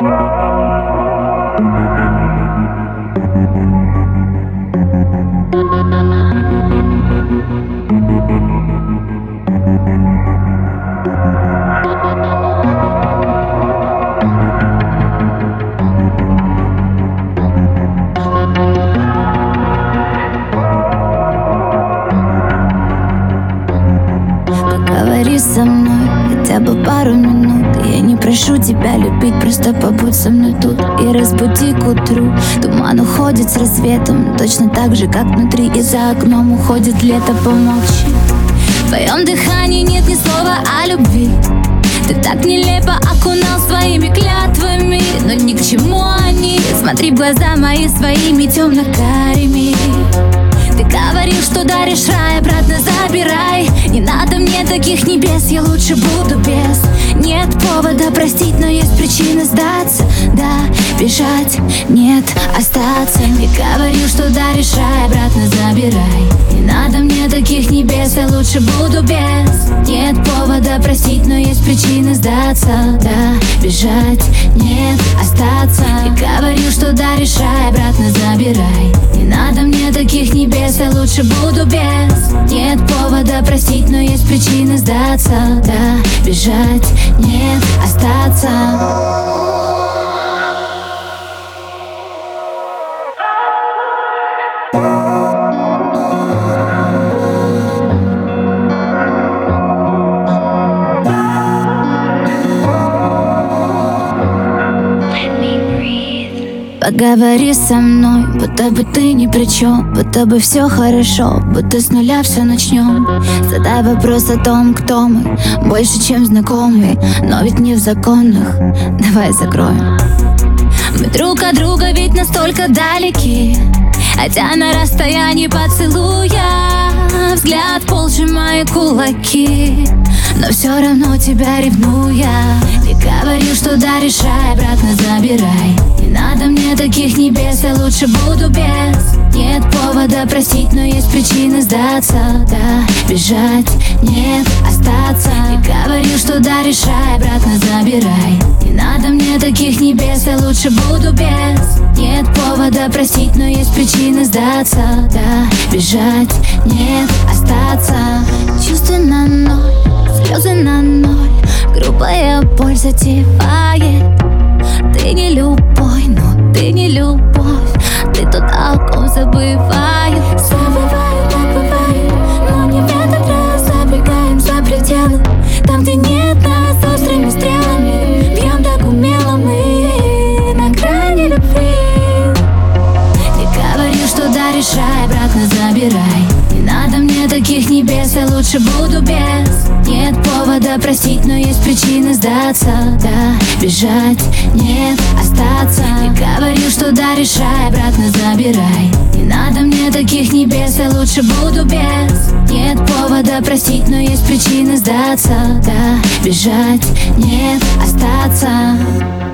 Поговори со мной хотя бы пару минут. Я не прошу тебя любить, просто побудь со мной тут И разбуди к утру. Туман уходит с рассветом Точно так же, как внутри и за окном уходит лето Помолчи В твоем дыхании нет ни слова о любви. Ты так нелепо окунал своими клятвами Но ни к чему они. Смотри в глаза мои своими темно-карими Ты говорил, что даришь рай, обратно забирай таких небес, я лучше буду без. Нет повода простить, но есть причины сдаться. Да, бежать, нет, остаться. Не говорил, что даришь рай, обратно забирай. Не надо мне таких небес, я лучше буду без. Нет повода простить, но есть причины сдаться. Да, бежать, нет, остаться. Не говорил, что даришь рай, обратно забирай. Не надо мне небес, я лучше буду без. Нет повода простить, но есть причины сдаться. Да, бежать, нет, остаться Поговори со мной, будто бы ты ни при чем Будто бы все хорошо, будто с нуля все начнем Задай вопрос о том, кто мы Больше, чем знакомые, но ведь не в законах. Давай закроем. Мы друг от друга ведь настолько далеки Хотя на расстоянии поцелуя Взгляд пол сжимая кулаки. Но все равно тебя ревнуя. Ты говорил, что даришь рай, обратно забирай таких небес, я лучше буду без. Нет повода просить, но есть причины сдаться. Да, бежать, нет, остаться. Ты говорил, что даришь рай, обратно забирай. Не надо мне таких небес, я лучше буду без. Нет повода просить, но есть причины сдаться. Да, бежать, нет, остаться. Чувства на ноль, слезы на ноль. Грубая боль затевает. Ты не любой, но ты не любовь Ты тот, о ком забываю Забываю, так бывает Но не в этот раз забегаем за пределы. Там, где нет нас острыми стрелами. Бьем так умело мы на грани любви. Ты говорил, что даришь рай, обратно забирай Не надо мне таких небес, я лучше буду без. Нет повода просить, но есть причины сдаться. Да, бежать, нет, остаться. Ты говорил, что даришь рай, обратно забирай. Не надо мне таких небес, я лучше буду без. Нет повода просить, но есть причины сдаться. Да, бежать, нет, остаться